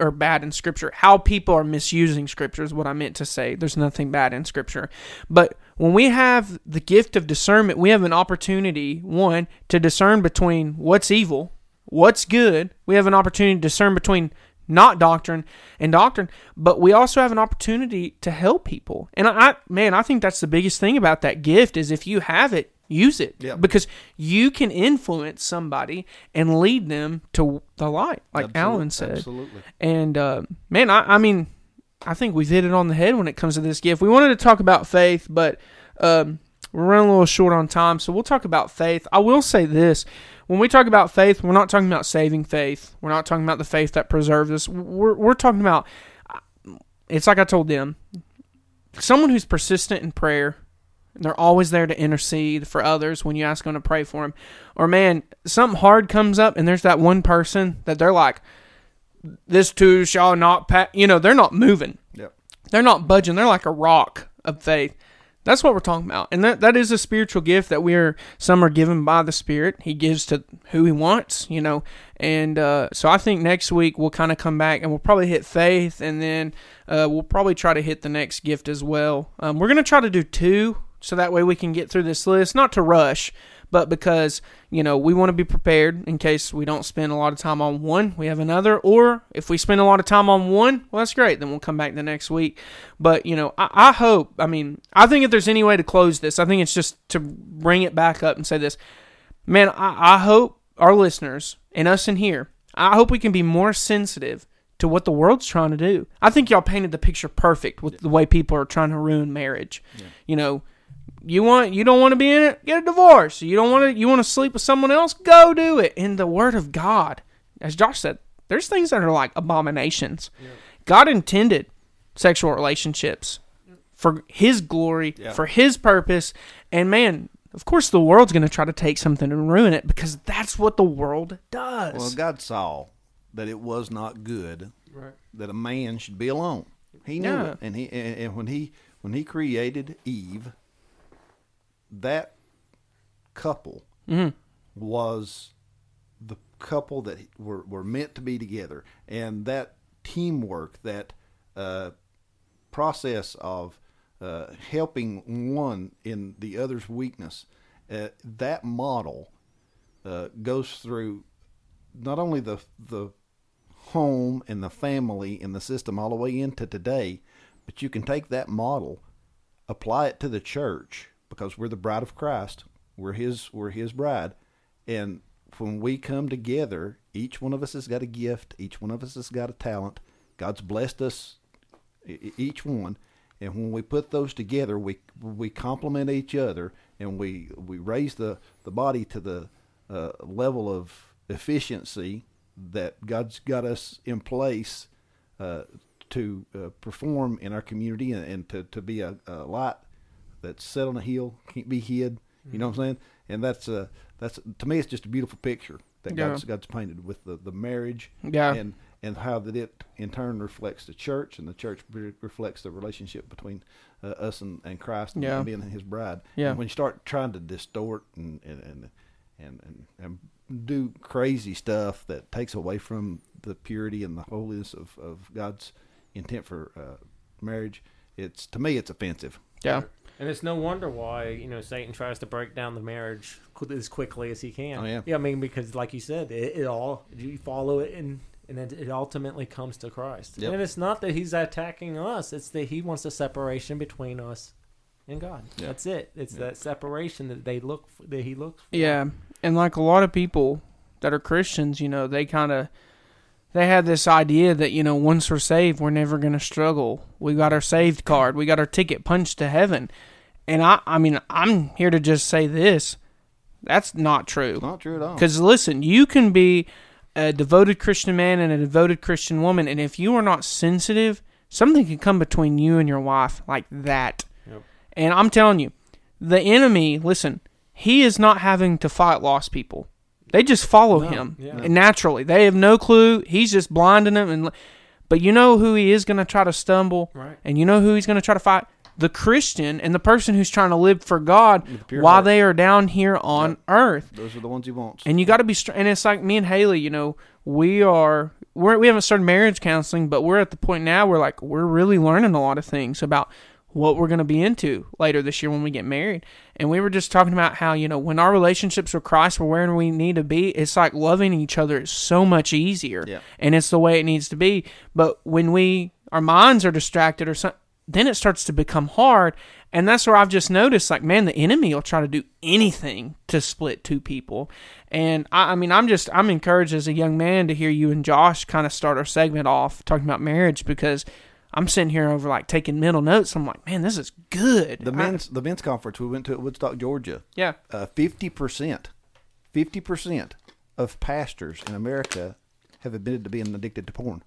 or bad in scripture how people are misusing scripture is what i meant to say. There's nothing bad in scripture. But when we have the gift of discernment we have an opportunity one to discern between what's evil what's good. We have an opportunity to discern between not doctrine and doctrine, but we also have an opportunity to help people. And I, I man, I think that's the biggest thing about that gift is if you have it, use it because you can influence somebody and lead them to the light, like Alan said. Absolutely. And uh, man, I, I mean, I think we've hit it on the head when it comes to this gift. We wanted to talk about faith, but um, we're running a little short on time, so we'll talk about faith. I will say this: when we talk about faith, we're not talking about saving faith. We're not talking about the faith that preserves us. We're we're talking about. Uh, it's like I told them, someone who's persistent in prayer. and They're always there to intercede for others when you ask them to pray for them. Or man, something hard comes up, and there's that one person that they're like, this too shall not pass. You know, they're not moving. Yep. They're not budging. They're like a rock of faith. That's what we're talking about. And that, that is a spiritual gift that we are, some are given by the Spirit. He gives to who He wants, you know. And uh, so I think next week we'll kind of come back and we'll probably hit faith and then uh, we'll probably try to hit the next gift as well. Um, we're going to try to do two so that way we can get through this list, not to rush, but because you know we want to be prepared in case we don't spend a lot of time on one we have another. Or if we spend a lot of time on one well that's great then we'll come back the next week. But you know i, I hope i mean i think if there's any way to close this i think it's just to bring it back up and say this. Man i, I hope our listeners and us in here i hope we can be more sensitive to what the world's trying to do. I think y'all painted the picture perfect with the way people are trying to ruin marriage. You know you want you don't want to be in it? Get a divorce. You don't want to you want to sleep with someone else? Go do it. In the word of god as josh said there's things that are like abominations. God intended sexual relationships for his glory Yeah. for his purpose. And man of course the world's going to try to take something and ruin it because that's what the world does. Well, God saw that it was not good that a man should be alone. He knew Yeah. it, and he and, and when he when he created Eve, that couple Mhm. was the couple that were were meant to be together, and that teamwork, that uh, process of uh, helping one in the other's weakness, uh, that model uh, goes through not only the the home and the family and the system all the way into today, but you can take that model, apply it to the church because we're the bride of Christ. We're his we're his bride. And when we come together, each one of us has got a gift, each one of us has got a talent. God's blessed us each one. And when we put those together, we we complement each other, and we we raise the the body to the uh, level of efficiency that God's got us in place uh, to uh, perform in our community and, and to, to be a, a light that's set on a hill, can't be hid. You know what I'm saying? And that's uh, that's to me, it's just a beautiful picture that Yeah. God's God's painted with the, the marriage Yeah. and and how that it in turn reflects the church, and the church re- reflects the relationship between uh, us and, and Christ and Yeah. being His bride. Yeah. And when you start trying to distort and and and and, and, and do crazy stuff that takes away from the purity and the holiness of, of God's intent for uh, marriage, it's to me it's offensive. Yeah. And it's no wonder why you know Satan tries to break down the marriage as quickly as he can. Oh, yeah. yeah. I mean, because like you said, it, it all you follow it and and it, it ultimately comes to Christ. Yep. And it's not that he's attacking us; it's that he wants a separation between us and God. Yeah. That's it. It's Yeah. that separation that they look for, that he looks for. Yeah, and like a lot of people that are Christians, you know, they kind of they had this idea that you know once we're saved, we're never going to struggle. We got our saved card, we got our ticket punched to heaven, and I, I mean, I'm here to just say this: that's not true. It's not true at all. Because listen, you can be a devoted Christian man and a devoted Christian woman, and if you are not sensitive, something can come between you and your wife like that. Yep. And I'm telling you, the enemy, listen, he is not having to fight lost people. They just follow No, him yeah. naturally. They have no clue. He's just blinding them. And but you know who he is going to try to stumble, Right. and you know who he's going to try to fight. The Christian and the person who's trying to live for God while heart. they are down here on Yep. earth. Those are the ones he wants. And you got to be, str- and it's like me and Haley. You know, we are we're, we haven't started marriage counseling, but we're at the point now where like we're really learning a lot of things about what we're going to be into later this year when we get married. And we were just talking about how you know when our relationships with Christ were where we need to be, it's like loving each other is so much easier, Yeah. and it's the way it needs to be. But when we our minds are distracted or something, then it starts to become hard. And that's where I've just noticed, like, man, the enemy will try to do anything to split two people. And I, I mean, I'm just, I'm encouraged as a young man to hear you and Josh kind of start our segment off talking about marriage because I'm sitting here over like taking mental notes. I'm like, man, this is good. the I- men's the men's conference we went to at Woodstock, Georgia. yeah, Uh, Fifty percent, fifty percent of pastors in America have admitted to being addicted to porn.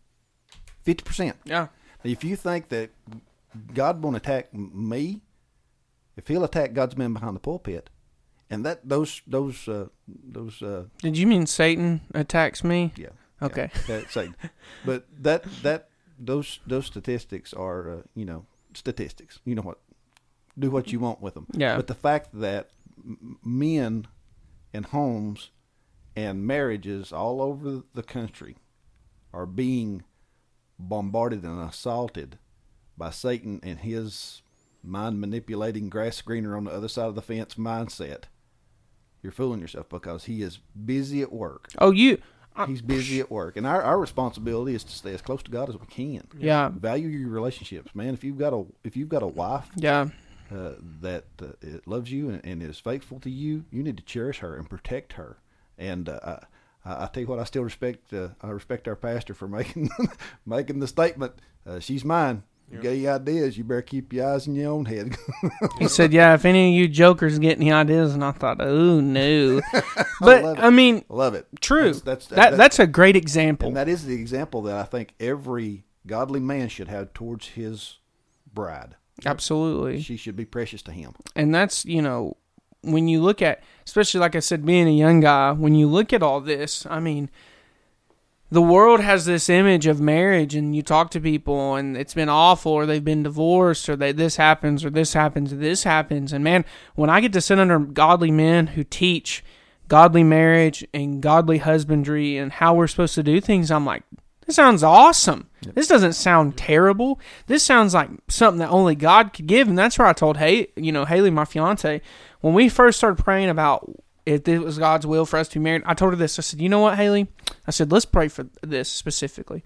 Fifty percent. yeah, If you think that God won't attack me, if He'll attack God's men behind the pulpit, and that those those uh, those uh, Did you mean Satan attacks me? yeah Okay. yeah, Satan. but that that those those statistics are uh, you know statistics. You know what, do what you want with them. Yeah. But the fact that m- men and homes and marriages all over the country are being bombarded and assaulted by Satan and his mind manipulating grass greener on the other side of the fence mindset. You're fooling yourself because he is busy at work. Oh, you. I- He's busy at work, and our, our responsibility is to stay as close to God as we can. Yeah. Value your relationships, man. If you've got a if you've got a wife Yeah. uh, that uh, it loves you and, and is faithful to you, you need to cherish her and protect her. And uh, I, I tell you what, I still respect uh, I respect our pastor for making making the statement. Uh, She's mine. You got any ideas? You better keep your eyes in your own head. He said, "Yeah, if any of you jokers get any ideas," and I thought, "Oh no," but it. I mean, Love it. true. That's, that's, that that's a great example. And that is the example that I think every godly man should have towards his bride. Absolutely. She should be precious to him. and that's you know when you look at especially like i said being a young guy when you look at all this i mean the world has this image of marriage and you talk to people and it's been awful or they've been divorced or they this happens or this happens or this happens and man when i get to sit under godly men who teach godly marriage and godly husbandry and how we're supposed to do things i'm like this sounds awesome. This doesn't sound terrible. This sounds like something that only God could give, and that's where I told Hay, you know, Haley, my fiance, when we first started praying about if it was God's will for us to be married. I told her this. I said, you know what, Haley? I said, let's pray for this specifically.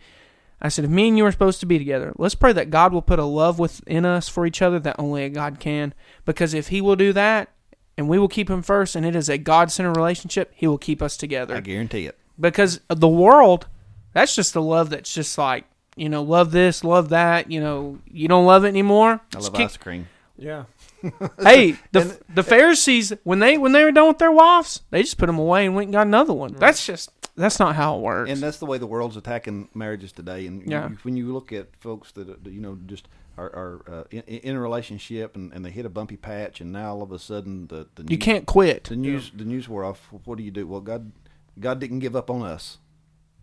I said, if me and you are supposed to be together, let's pray that God will put a love within us for each other that only a God can. Because if He will do that, and we will keep Him first, and it is a God centered relationship, He will keep us together I guarantee it. because the world that's just the love that's just like you know love this love that you know you don't love it anymore I love ice cream. Yeah. hey the the pharisees when they when they were done with their wives they just put them away and went and got another one that's just that's not how it works And that's the way the world's attacking marriages today. And Yeah. you, when you look at folks that, uh, you know, just are, are uh, in, in a relationship and, and they hit a bumpy patch, and now all of a sudden the, the you can't quit the news the news wore off. What do you do? Well, God God didn't give up on us.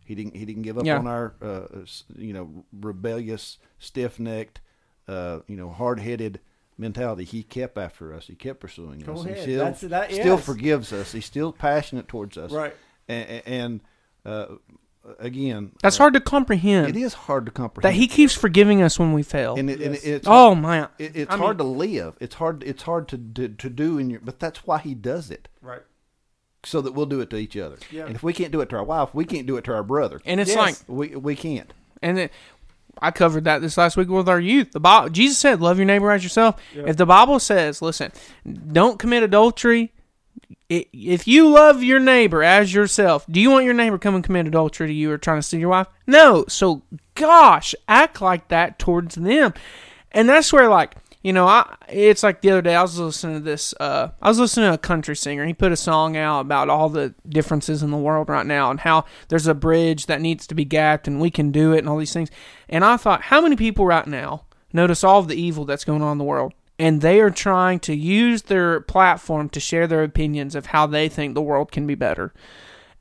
He didn't. He didn't give up Yeah. on our, uh, you know, rebellious, stiff-necked, uh, you know, hard-headed mentality. He kept after us. He kept pursuing Go us. He still, That's- that- still forgives us. He's still passionate towards us. Right. And, and uh, again, That's uh, hard to comprehend. It is hard to comprehend. that he keeps forgiving us when we fail. and, it, and Yes. it's oh my, it, it's I hard mean- to live. It's hard. It's hard to, to to do in your. But that's why he does it, Right. so that we'll do it to each other. Yeah. And if we can't do it to our wife, we can't do it to our brother. and it's Yes. like, We we can't. and it, I covered that this last week with our youth. The Bible, Jesus said, "Love your neighbor as yourself." Yeah. If the Bible says, "Listen, don't commit adultery," if you love your neighbor as yourself, do you want your neighbor come and commit adultery to you or trying to steal your wife? No. So, gosh, act like that towards them, and that's where like. You know, I it's like the other day I was listening to this. Uh, I was listening to a country singer. He put a song out about all the differences in the world right now and how there's a bridge that needs to be gapped and we can do it and all these things. And I thought, how many people right now notice all of the evil that's going on in the world and they are trying to use their platform to share their opinions of how they think the world can be better.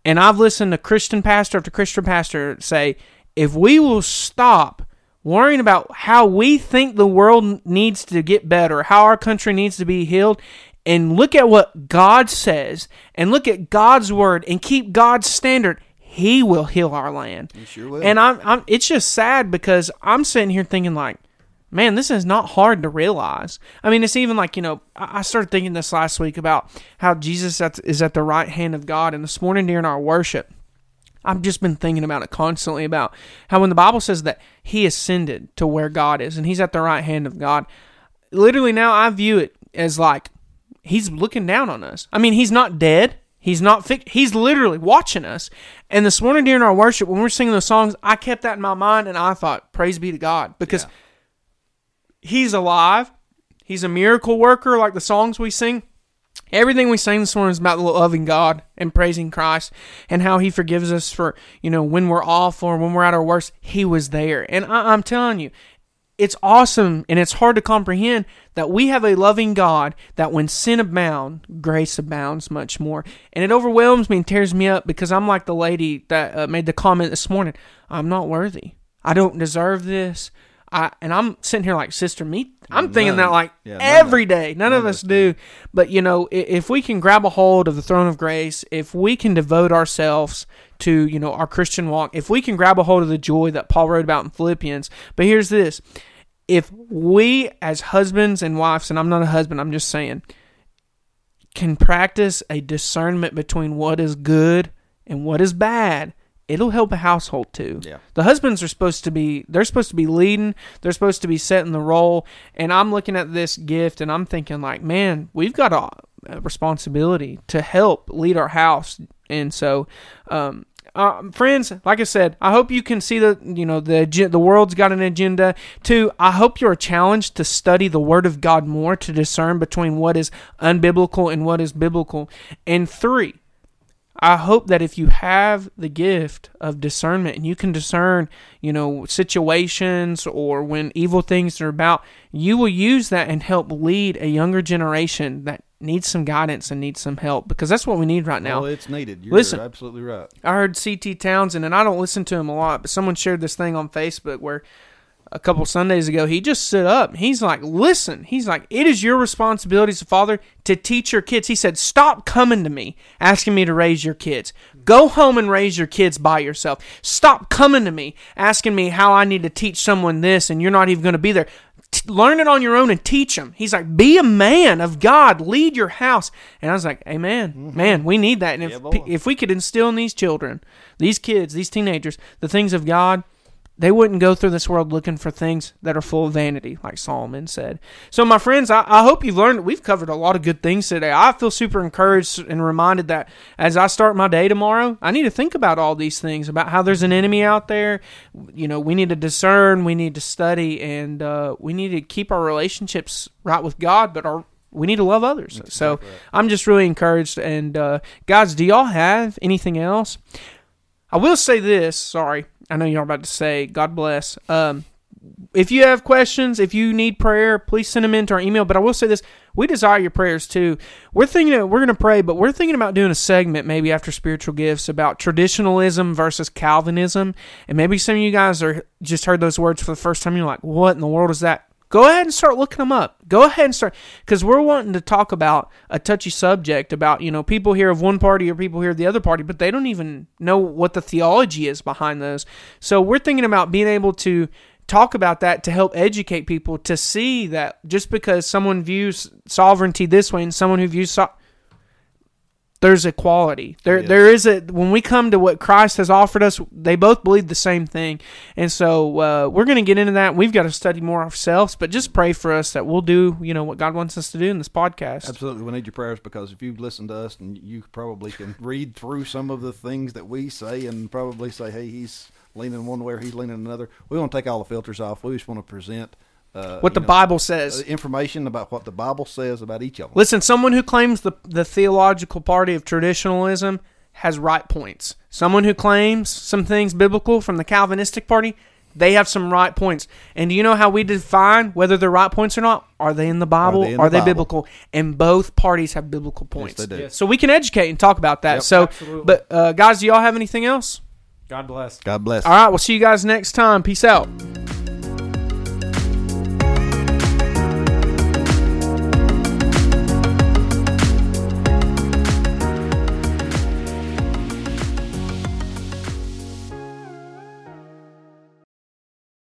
And I've listened to Christian pastor after Christian pastor say, if we will stop worrying about how we think the world needs to get better, how our country needs to be healed, and look at what God says and look at God's word and keep God's standard, He will heal our land. You sure will. And I'm, I'm, it's just sad because I'm sitting here thinking like, man, this is not hard to realize. I mean, it's even like you know, I I started thinking this last week about how Jesus is at the right hand of God, and this morning during our worship, I've just been thinking about it constantly about how when the Bible says that He ascended to where God is and He's at the right hand of God, literally now I view it as like He's looking down on us. I mean, He's not dead. He's not fic- He's literally watching us. And this morning during our worship, when we were singing those songs, I kept that in my mind and I thought, praise be to God. Because He's alive. He's a miracle worker, like the songs we sing. Everything we sing this morning is about the loving God and praising Christ and how He forgives us for, you know, when we're off or when we're at our worst, He was there. And I, I'm telling you, it's awesome and it's hard to comprehend that we have a loving God that when sin abounds, grace abounds much more. And it overwhelms me and tears me up because I'm like the lady that uh, made the comment this morning I'm not worthy. I don't deserve this. I, and I'm sitting here like sister me. I'm thinking that like Yeah, none of- None, none of us us do. But you know, i- if we can grab a hold of the throne of grace, if we can devote ourselves to you know our Christian walk, if we can grab a hold of the joy that Paul wrote about in Philippians. But here's this: if we as husbands and wives, and I'm not a husband, I'm just saying, can practice a discernment between what is good and what is bad, it'll help a household too. Yeah. The husbands are supposed to be they're supposed to be leading, they're supposed to be setting the role, and I'm looking at this gift and I'm thinking like, man, we've got a, a responsibility to help lead our house. And so um uh, friends, like I said, I hope you can see that you know the the world's got an agenda. Two, I hope you're challenged to study the Word of God more to discern between what is unbiblical and what is biblical. And three, I hope that if you have the gift of discernment and you can discern, you know, situations or when evil things are about, you will use that and help lead a younger generation that needs some guidance and needs some help because that's what we need right now. well, it's needed. You're listen. absolutely right. I heard CT Townsend, and I don't listen to him a lot, but someone shared this thing on Facebook where a couple Sundays ago he just stood up. He's like, "Listen," he's like, "It is your responsibility as a father to teach your kids." He said, "Stop coming to me asking me to raise your kids. Go home and raise your kids by yourself. Stop coming to me asking me how I need to teach someone this, and you're not even going to be there." T- learn it on your own and teach them. He's like, be a man of God, lead your house. And I was like, Amen, mm-hmm. man, we need that. And if Yeah, boy. pe- if we could instill in these children, these kids, these teenagers, the things of God, they wouldn't go through this world looking for things that are full of vanity, like Solomon said. So, my friends, I, I hope you've learned. We've covered a lot of good things today. I feel super encouraged and reminded that as I start my day tomorrow, I need to think about all these things about how there's an enemy out there. You know, we need to discern, we need to study, and uh, we need to keep our relationships right with God, but our we need to love others. so I'm just really encouraged. And uh, guys, do y'all have anything else? I will say this. Sorry, I know you're about to say God bless. Um, if you have questions, if you need prayer, please send them into our email. But I will say this: we desire your prayers too. We're thinking we're going to pray, but we're thinking about doing a segment maybe after spiritual gifts about traditionalism versus Calvinism, and maybe some of you guys are just heard those words for the first time. You're like, "What in the world is that?" Go ahead and start looking them up. Go ahead and start because we're wanting to talk about a touchy subject about you know people here of one party or people here of the other party, but they don't even know what the theology is behind those. So we're thinking about being able to talk about that to help educate people to see that just because someone views sovereignty this way and someone who views so- there's equality. There Yes. there is a when we come to what Christ has offered us, they both believe the same thing. And so uh, we're going to get into that. We've got to study more ourselves, but just pray for us that we'll do, you know, what God wants us to do in this podcast. Absolutely, we need your prayers because if you've listened to us and you probably can read through some of the things that we say and probably say, hey, he's leaning one way or he's leaning another. We want to take all the filters off. We just want to present uh, What the know, Bible uh, says. information about what the Bible says about each of them. Listen, someone who claims the the theological party of traditionalism has right points. Someone who claims some things biblical from the Calvinistic party, they have some right points. And do you know how we define whether they're right points or not? Are they in the Bible? Are they Are the they Bible? biblical? And both parties have biblical points. they do. Yes. So we can educate and talk about that. Yep. so, Absolutely. but uh, guys, do y'all have anything else? God bless. God bless. All right, we'll see you guys next time. Peace out.